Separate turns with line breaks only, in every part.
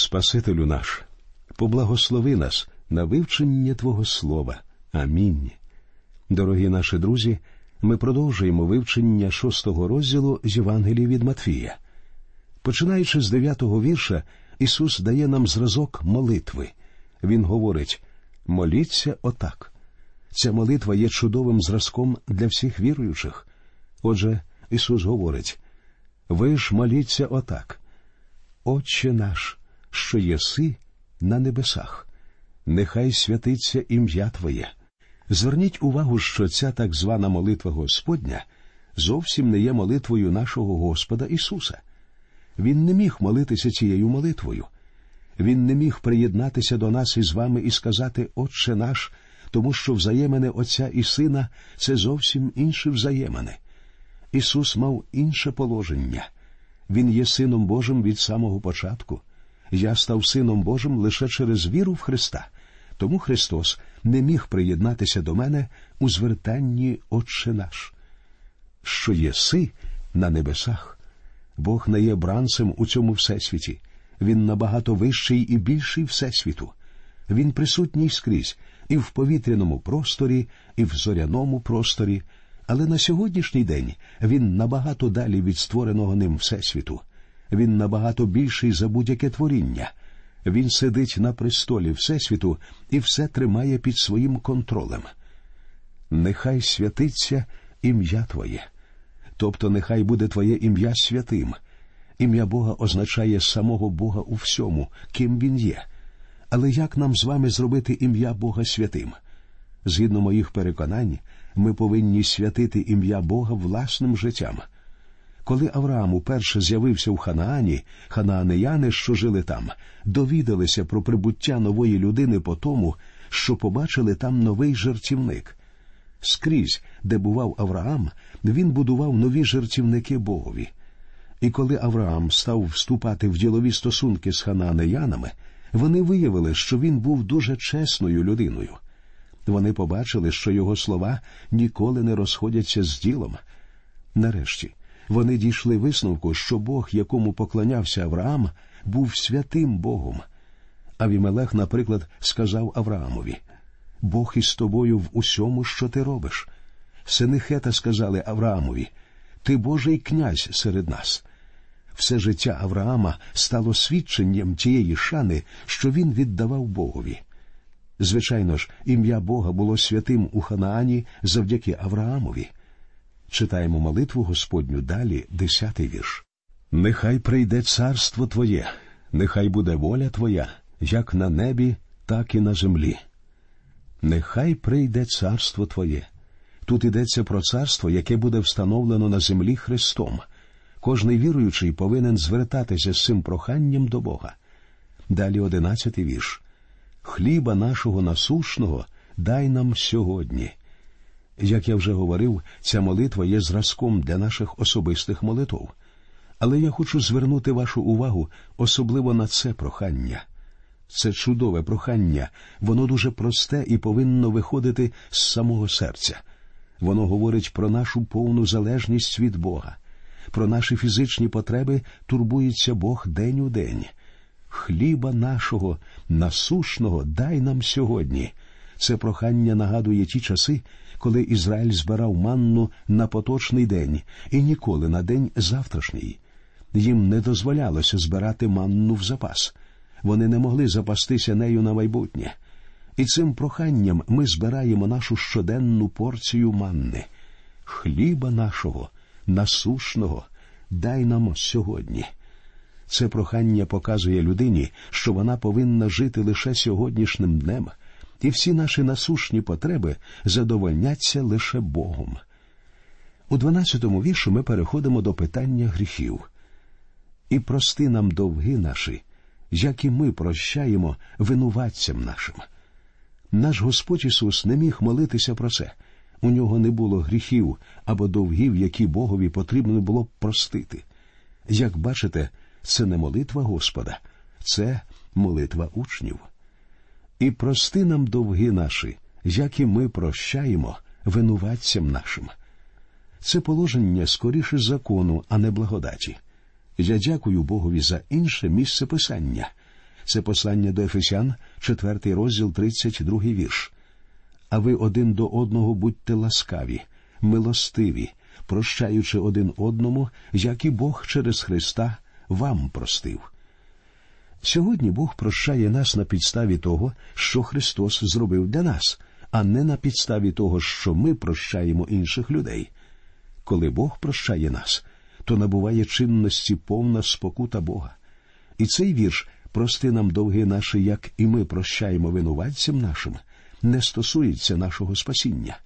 Спасителю наш, поблагослови нас на вивчення Твого Слова. Амінь. Дорогі наші друзі, ми продовжуємо вивчення шостого розділу з Євангелії від Матфія. Починаючи з дев'ятого вірша, Ісус дає нам зразок молитви. Він говорить моліться отак. Ця молитва є чудовим зразком для всіх віруючих. Отже, Ісус говорить ви ж моліться отак. Отче наш, що єси на небесах, нехай святиться ім'я Твоє. Зверніть увагу, що ця так звана молитва Господня зовсім не є молитвою нашого Господа Ісуса. Він не міг молитися цією молитвою. Він не міг приєднатися до нас із вами і сказати Отче наш, тому що взаємини Отця і Сина це зовсім інші взаємини. Ісус мав інше положення. Він є Сином Божим від самого початку. Я став Сином Божим лише через віру в Христа. Тому Христос не міг приєднатися до мене у звертанні Отче наш, що єси на небесах. Бог не є бранцем у цьому всесвіті. Він набагато вищий і більший всесвіту. Він присутній скрізь і в повітряному просторі, і в зоряному просторі, але на сьогоднішній день він набагато далі від створеного ним Всесвіту. Він набагато більший за будь-яке творіння. Він сидить на престолі Всесвіту і все тримає під своїм контролем. Нехай святиться ім'я Твоє. Тобто нехай буде Твоє ім'я святим. Ім'я Бога означає самого Бога у всьому, ким Він є. Але як нам з вами зробити ім'я Бога святим? Згідно моїх переконань, ми повинні святити ім'я Бога власним життям. Коли Авраам уперше з'явився в Ханаані, ханаанеяни, що жили там, довідалися про прибуття нової людини по тому, що побачили там новий жертівник. Скрізь, де бував Авраам, він будував нові жертівники Богові. І коли Авраам став вступати в ділові стосунки з ханаанеянами, вони виявили, що він був дуже чесною людиною. Вони побачили, що його слова ніколи не розходяться з ділом. Нарешті вони дійшли висновку, що Бог, якому поклонявся Авраам, був святим Богом. Авімелех, наприклад, сказав Авраамові Бог із тобою в усьому, що ти робиш. Сини Хета сказали Авраамові Ти Божий князь серед нас. Все життя Авраама стало свідченням тієї шани, що він віддавав Богові. Звичайно ж, ім'я Бога було святим у Ханаані завдяки Авраамові. Читаємо молитву Господню далі, десятий вірш. Нехай прийде царство Твоє, нехай буде воля Твоя, як на небі, так і на землі. Нехай прийде царство Твоє. Тут йдеться про царство, яке буде встановлено на землі Христом. Кожний віруючий повинен звертатися з цим проханням до Бога. Далі одинадцятий вірш хліба нашого насушного дай нам сьогодні. Як я вже говорив, ця молитва є зразком для наших особистих молитв. Але я хочу звернути вашу увагу особливо на це прохання. Це чудове прохання, воно дуже просте і повинно виходити з самого серця. Воно говорить про нашу повну залежність від Бога. Про наші фізичні потреби турбується Бог день у день хліба нашого насушного дай нам сьогодні. Це прохання нагадує ті часи, коли Ізраїль збирав манну на поточний день і ніколи на день завтрашній. Їм не дозволялося збирати манну в запас. Вони не могли запастися нею на майбутнє. І цим проханням ми збираємо нашу щоденну порцію манни. Хліба нашого, насушного, дай нам сьогодні. Це прохання показує людині, що вона повинна жити лише сьогоднішнім днем, і всі наші насушні потреби задовольняться лише Богом. У 12-му віршу ми переходимо до питання гріхів. І прости нам довги наші, як і ми прощаємо винуватцям нашим. Наш Господь Ісус не міг молитися про це. У нього не було гріхів або довгів, які Богові потрібно було б простити. Як бачите, це не молитва Господа, це молитва учнів. І прости нам довги наші, як і ми прощаємо винуватцям нашим. Це положення скоріше закону, а не благодаті. Я дякую Богові за інше місце писання. Це послання до Ефесян, 4 розділ, 32 вірш. А ви один до одного будьте ласкаві, милостиві, прощаючи один одному, як і Бог через Христа вам простив. Сьогодні Бог прощає нас на підставі того, що Христос зробив для нас, а не на підставі того, що ми прощаємо інших людей. Коли Бог прощає нас, то набуває чинності повна спокута Бога. І цей вірш прости нам довги наші, як і ми прощаємо винуватцям нашим, не стосується нашого спасіння.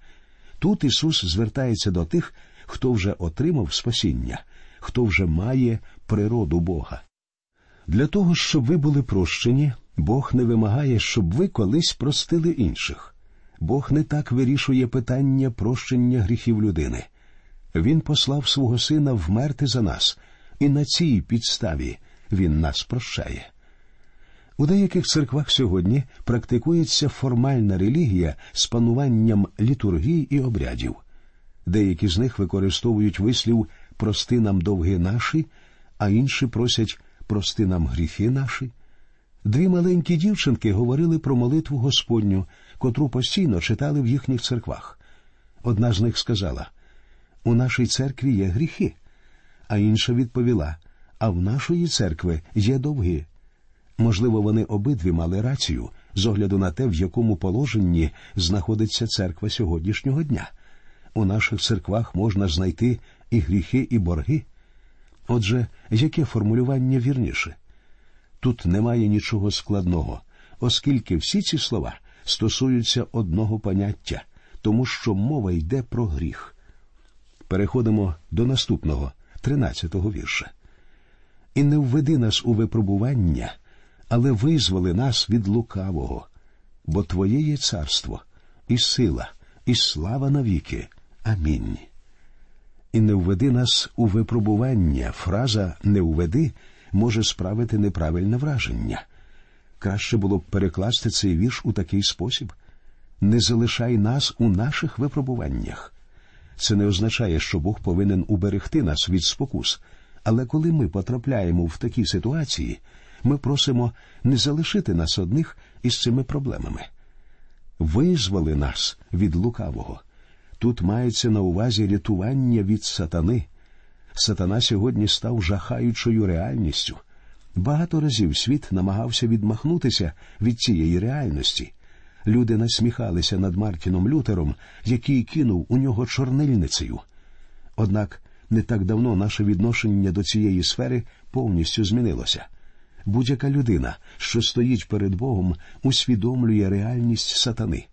Тут Ісус звертається до тих, хто вже отримав спасіння, хто вже має природу Бога. Для того, щоб ви були прощені, Бог не вимагає, щоб ви колись простили інших. Бог не так вирішує питання прощення гріхів людини. Він послав свого сина вмерти за нас, і на цій підставі він нас прощає. У деяких церквах сьогодні практикується формальна релігія з пануванням літургій і обрядів. Деякі з них використовують вислів прости нам довги наші, а інші просять прости нам гріхи наші. Дві маленькі дівчинки говорили про молитву Господню, котру постійно читали в їхніх церквах. Одна з них сказала У нашій церкві є гріхи, а інша відповіла А в нашої церкви є довги. Можливо, вони обидві мали рацію з огляду на те, в якому положенні знаходиться церква сьогоднішнього дня. У наших церквах можна знайти і гріхи, і борги. Отже, яке формулювання вірніше? Тут немає нічого складного, оскільки всі ці слова стосуються одного поняття, тому що мова йде про гріх. Переходимо до наступного, тринадцятого вірша. І не введи нас у випробування, але визволи нас від лукавого, бо Твоє є царство, і сила, і слава навіки. Амінь. І не введи нас у випробування. Фраза не введи може справити неправильне враження. Краще було б перекласти цей вірш у такий спосіб не залишай нас у наших випробуваннях. Це не означає, що Бог повинен уберегти нас від спокус, але коли ми потрапляємо в такі ситуації, ми просимо не залишити нас одних із цими проблемами. Визвали нас від лукавого. Тут мається на увазі рятування від сатани. Сатана сьогодні став жахаючою реальністю. Багато разів світ намагався відмахнутися від цієї реальності. Люди насміхалися над Мартіном Лютером, який кинув у нього чорнильницею. Однак не так давно наше відношення до цієї сфери повністю змінилося. Будь-яка людина, що стоїть перед Богом, усвідомлює реальність сатани.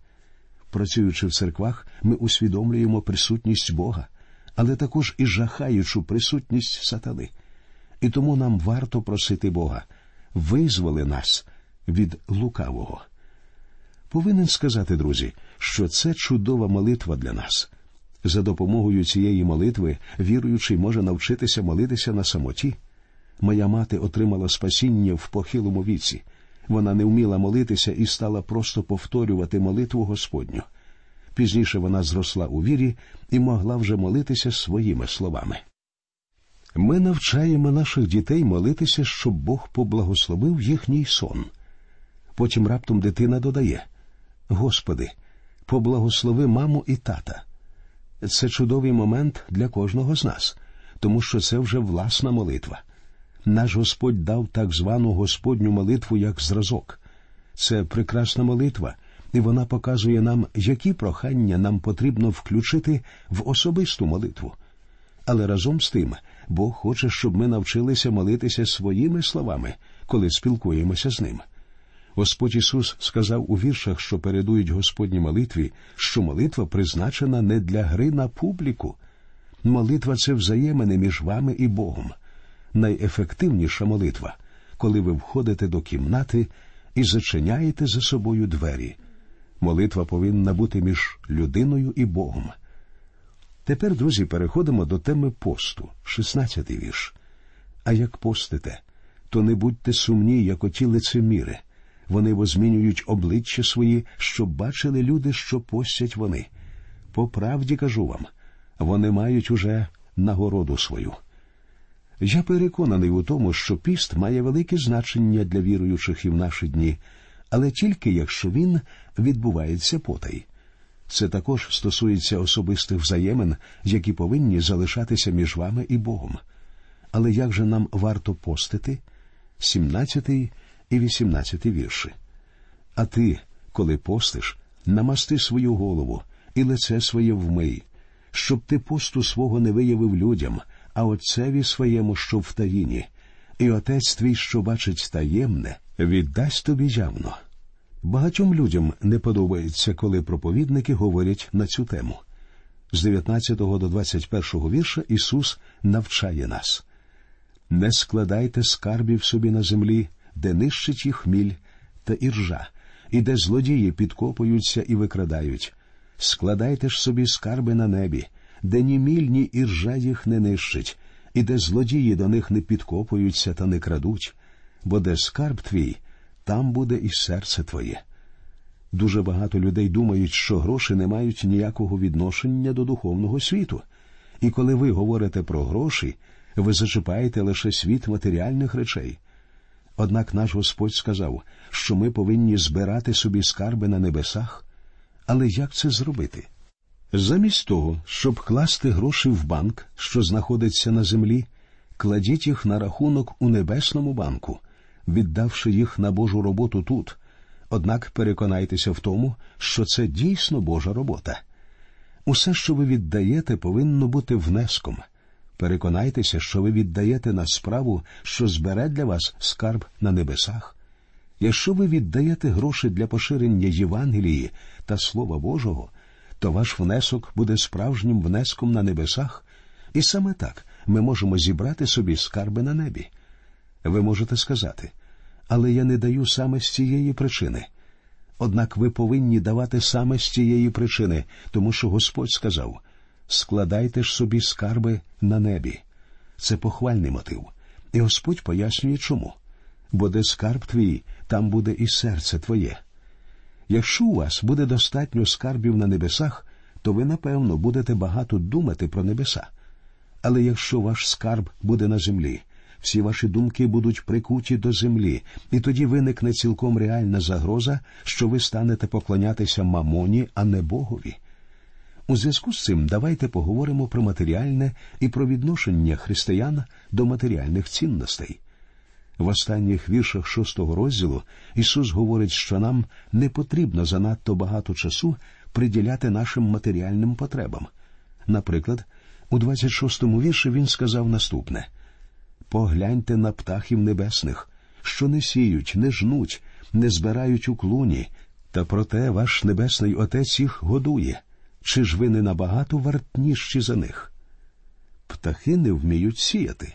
Працюючи в церквах, ми усвідомлюємо присутність Бога, але також і жахаючу присутність сатани. І тому нам варто просити Бога визволи нас від лукавого. Повинен сказати, друзі, що це чудова молитва для нас. За допомогою цієї молитви віруючий може навчитися молитися на самоті. Моя мати отримала спасіння в похилому віці. Вона не вміла молитися і стала просто повторювати молитву Господню. Пізніше вона зросла у вірі і могла вже молитися своїми словами. Ми навчаємо наших дітей молитися, щоб Бог поблагословив їхній сон. Потім раптом дитина додає Господи, поблагослови маму і тата. Це чудовий момент для кожного з нас, тому що це вже власна молитва. Наш Господь дав так звану Господню молитву як зразок. Це прекрасна молитва, і вона показує нам, які прохання нам потрібно включити в особисту молитву. Але разом з тим Бог хоче, щоб ми навчилися молитися своїми словами, коли спілкуємося з ним. Господь Ісус сказав у віршах, що передують Господній молитві, що молитва призначена не для гри на публіку. Молитва це взаємини між вами і Богом найефективніша молитва, коли ви входите до кімнати і зачиняєте за собою двері. Молитва повинна бути між людиною і Богом. Тепер, друзі, переходимо до теми посту, 16-й вірш. А як постите, то не будьте сумні, як оті лицеміри. Вони возмінюють обличчя свої, щоб бачили люди, що постять вони. По правді кажу вам, вони мають уже нагороду свою. Я переконаний у тому, що піст має велике значення для віруючих і в наші дні, але тільки якщо він відбувається потай. Це також стосується особистих взаємин, які повинні залишатися між вами і Богом. Але як же нам варто постити? 17 і 18 вірші. А ти, коли постиш, намасти свою голову і лице своє вмий, щоб ти посту свого не виявив людям, а отцеві своєму, що в таїні, і отець твій, що бачить таємне, віддасть тобі явно. Багатьом людям не подобається, коли проповідники говорять на цю тему. З 19 до 21 вірша Ісус навчає нас не складайте скарбів собі на землі, де нищить їх хміль та іржа, і де злодії підкопуються і викрадають. Складайте ж собі скарби на небі, де ні міль, ні іржа їх не нищить, і де злодії до них не підкопуються та не крадуть, бо де скарб твій, там буде і серце твоє. Дуже багато людей думають, що гроші не мають ніякого відношення до духовного світу. І коли ви говорите про гроші, ви зачіпаєте лише світ матеріальних речей. Однак наш Господь сказав, що ми повинні збирати собі скарби на небесах. Але як це зробити? Замість того, щоб класти гроші в банк, що знаходиться на землі, кладіть їх на рахунок у небесному банку, віддавши їх на Божу роботу тут. Однак переконайтеся в тому, що це дійсно Божа робота. Усе, що ви віддаєте, повинно бути внеском. Переконайтеся, що ви віддаєте на справу, що збере для вас скарб на небесах. Якщо ви віддаєте гроші для поширення Євангелії та Слова Божого, то ваш внесок буде справжнім внеском на небесах, і саме так ми можемо зібрати собі скарби на небі. Ви можете сказати, але я не даю саме з цієї причини. Однак ви повинні давати саме з цієї причини, тому що Господь сказав складайте ж собі скарби на небі. Це похвальний мотив. І Господь пояснює чому. Бо де скарб твій, там буде і серце твоє. Якщо у вас буде достатньо скарбів на небесах, то ви, напевно, будете багато думати про небеса. Але якщо ваш скарб буде на землі, всі ваші думки будуть прикуті до землі, і тоді виникне цілком реальна загроза, що ви станете поклонятися мамоні, а не Богові. У зв'язку з цим давайте поговоримо про матеріальне і про відношення християн до матеріальних цінностей. В останніх віршах шостого розділу Ісус говорить, що нам не потрібно занадто багато часу приділяти нашим матеріальним потребам. Наприклад, у 26-му вірші Він сказав наступне Погляньте на птахів небесних, що не сіють, не жнуть, не збирають у клуні, та проте ваш небесний Отець їх годує. Чи ж ви не набагато вартніші за них? Птахи не вміють сіяти.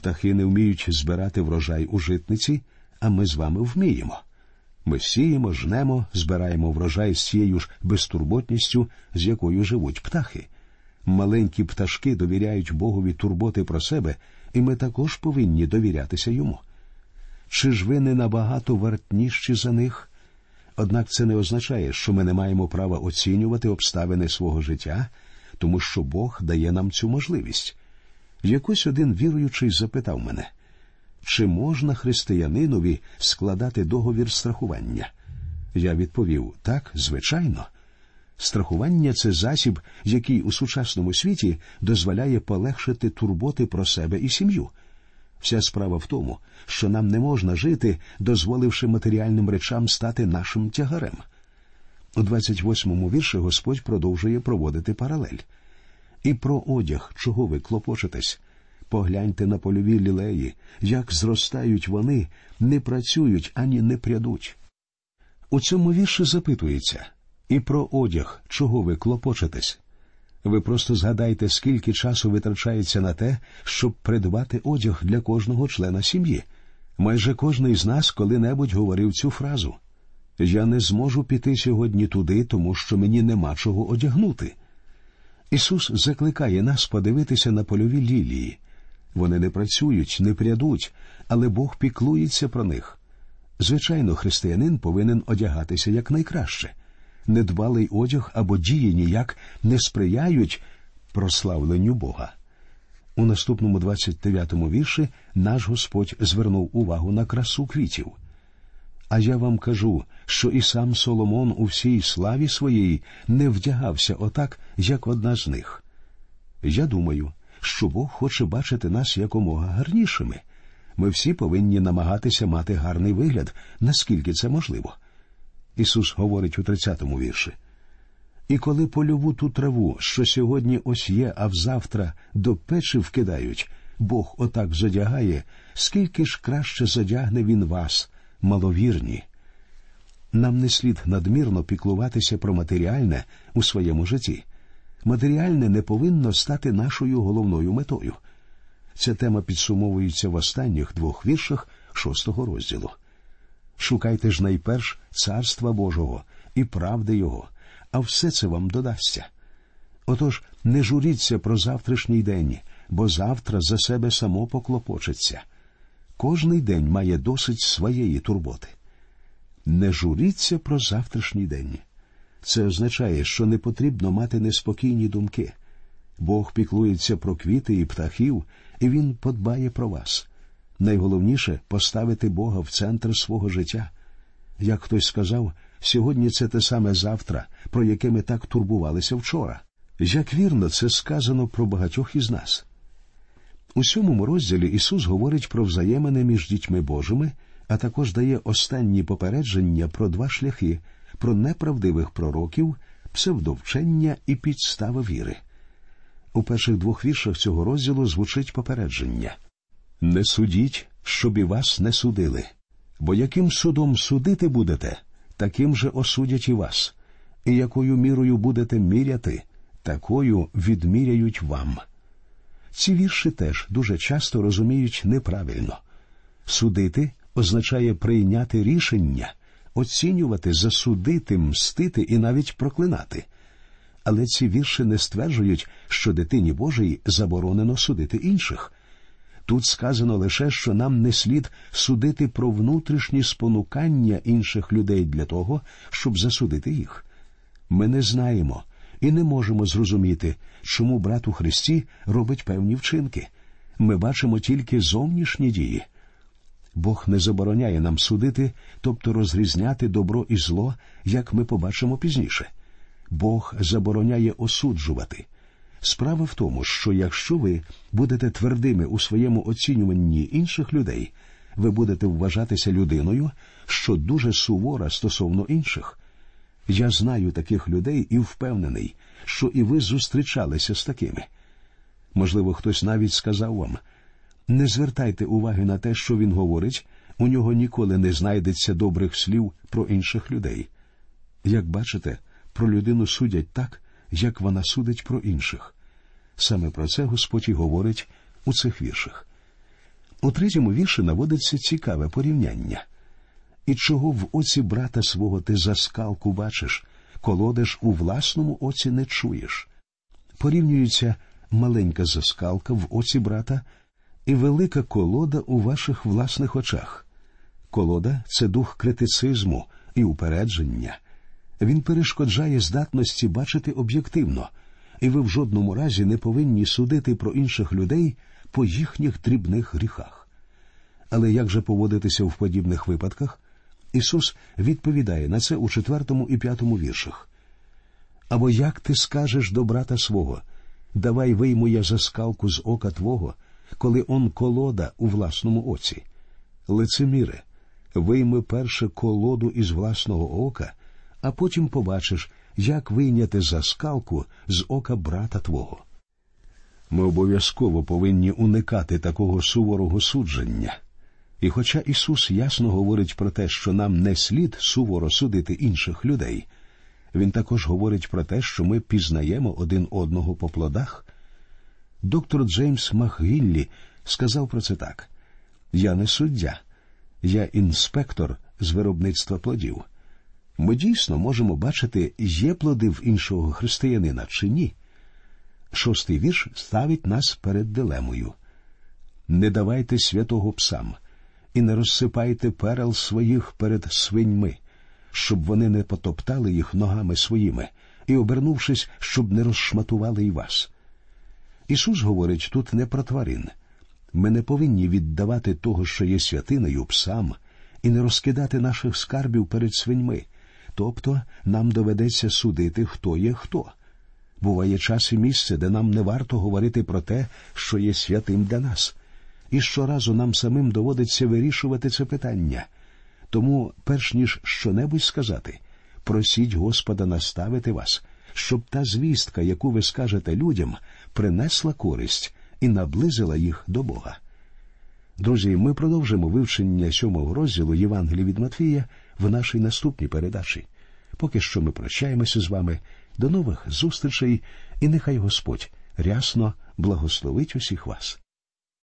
Птахи не вміють збирати врожай у житниці, а ми з вами вміємо. Ми сіємо, жнемо, збираємо врожай з цією ж безтурботністю, з якою живуть птахи. Маленькі пташки довіряють Богові турботи про себе, і ми також повинні довірятися йому. Чи ж ви не набагато вартніші за них? Однак це не означає, що ми не маємо права оцінювати обставини свого життя, тому що Бог дає нам цю можливість. Якось один віруючий запитав мене, чи можна християнинові складати договір страхування? Я відповів так, звичайно. Страхування це засіб, який у сучасному світі дозволяє полегшити турботи про себе і сім'ю. Вся справа в тому, що нам не можна жити, дозволивши матеріальним речам стати нашим тягарем. У 28-му вірші Господь продовжує проводити паралель. І про одяг, чого ви клопочетесь. Погляньте на польові лілеї, як зростають вони, не працюють ані не прядуть. У цьому вірші запитується і про одяг, чого ви клопочетесь. Ви просто згадайте, скільки часу витрачається на те, щоб придбати одяг для кожного члена сім'ї. Майже кожний з нас коли-небудь говорив цю фразу Я не зможу піти сьогодні туди, тому що мені нема чого одягнути. Ісус закликає нас подивитися на польові лілії. Вони не працюють, не прядуть, але Бог піклується про них. Звичайно, християнин повинен одягатися якнайкраще недбалий одяг або дії ніяк не сприяють прославленню Бога. У наступному 29-му вірші наш Господь звернув увагу на красу квітів. А я вам кажу, що і сам Соломон у всій славі своїй не вдягався отак, як одна з них. Я думаю, що Бог хоче бачити нас якомога гарнішими. Ми всі повинні намагатися мати гарний вигляд, наскільки це можливо. Ісус говорить у 30-му вірші. І коли польову ту траву, що сьогодні ось є, а взавтра до печі вкидають, Бог отак задягає, скільки ж краще задягне він вас, маловірні. Нам не слід надмірно піклуватися про матеріальне у своєму житті. Матеріальне не повинно стати нашою головною метою. Ця тема підсумовується в останніх двох віршах шостого розділу. Шукайте ж найперш царства Божого і правди Його, а все це вам додасться. Отож, не журіться про завтрашній день, бо завтра за себе само поклопочеться. Кожний день має досить своєї турботи. Не журіться про завтрашній день. Це означає, що не потрібно мати неспокійні думки. Бог піклується про квіти і птахів, і Він подбає про вас. Найголовніше поставити Бога в центр свого життя. Як хтось сказав, сьогодні це те саме завтра, про яке ми так турбувалися вчора. Як вірно, це сказано про багатьох із нас. У сьомому розділі Ісус говорить про взаємини між дітьми Божими, а також дає останні попередження про два шляхи, про неправдивих пророків, псевдовчення і підстави віри. У перших двох віршах цього розділу звучить попередження Не судіть, щоб і вас не судили, бо яким судом судити будете, таким же осудять і вас, і якою мірою будете міряти, такою відміряють вам. Ці вірші теж дуже часто розуміють неправильно. Судити означає прийняти рішення, оцінювати, засудити, мстити і навіть проклинати. Але ці вірші не стверджують, що дитині Божій заборонено судити інших. Тут сказано лише, що нам не слід судити про внутрішні спонукання інших людей для того, щоб засудити їх. Ми не знаємо і не можемо зрозуміти, чому брат у Христі робить певні вчинки. Ми бачимо тільки зовнішні дії. Бог не забороняє нам судити, тобто розрізняти добро і зло, як ми побачимо пізніше. Бог забороняє осуджувати. Справа в тому, що якщо ви будете твердими у своєму оцінюванні інших людей, ви будете вважатися людиною, що дуже сувора стосовно інших. Я знаю таких людей і впевнений, що і ви зустрічалися з такими. Можливо, хтось навіть сказав вам не звертайте уваги на те, що він говорить, у нього ніколи не знайдеться добрих слів про інших людей. Як бачите, про людину судять так, як вона судить про інших. Саме про це Господь і говорить у цих віршах. У третьому вірші наводиться цікаве порівняння. І чого в оці брата свого ти за скалку бачиш, колодиш у власному оці не чуєш. Порівнюється маленька заскалка в оці брата і велика колода у ваших власних очах. Колода це дух критицизму і упередження. Він перешкоджає здатності бачити об'єктивно, і ви в жодному разі не повинні судити про інших людей по їхніх дрібних гріхах. Але як же поводитися в подібних випадках? Ісус відповідає на це у четвертому і п'ятому віршах. Або як ти скажеш до брата свого, давай вийму я заскалку з ока твого, коли он колода у власному оці. Лицеміре, вийми перше колоду із власного ока, а потім побачиш, як вийняти заскалку з ока брата твого. Ми обов'язково повинні уникати такого суворого судження. І хоча Ісус ясно говорить про те, що нам не слід суворо судити інших людей, Він також говорить про те, що ми пізнаємо один одного по плодах. Доктор Джеймс Макгіллі сказав про це так: Я не суддя, я інспектор з виробництва плодів. Ми дійсно можемо бачити, є плоди в іншого християнина чи ні. Шостий вірш ставить нас перед дилемою. Не давайте святого псам і не розсипайте перел своїх перед свиньми, щоб вони не потоптали їх ногами своїми і, обернувшись, щоб не розшматували й вас. Ісус говорить тут не про тварин. Ми не повинні віддавати того, що є святиною псам, і не розкидати наших скарбів перед свиньми, тобто нам доведеться судити, хто є хто. Буває час і місце, де нам не варто говорити про те, що є святим для нас. І щоразу нам самим доводиться вирішувати це питання. Тому, перш ніж щонебудь сказати, просіть Господа наставити вас, щоб та звістка, яку ви скажете людям, принесла користь і наблизила їх до Бога. Друзі, ми продовжимо вивчення сьомого розділу Євангелії від Матвія в нашій наступній передачі. Поки що ми прощаємося з вами. До нових зустрічей, і нехай Господь рясно благословить усіх вас.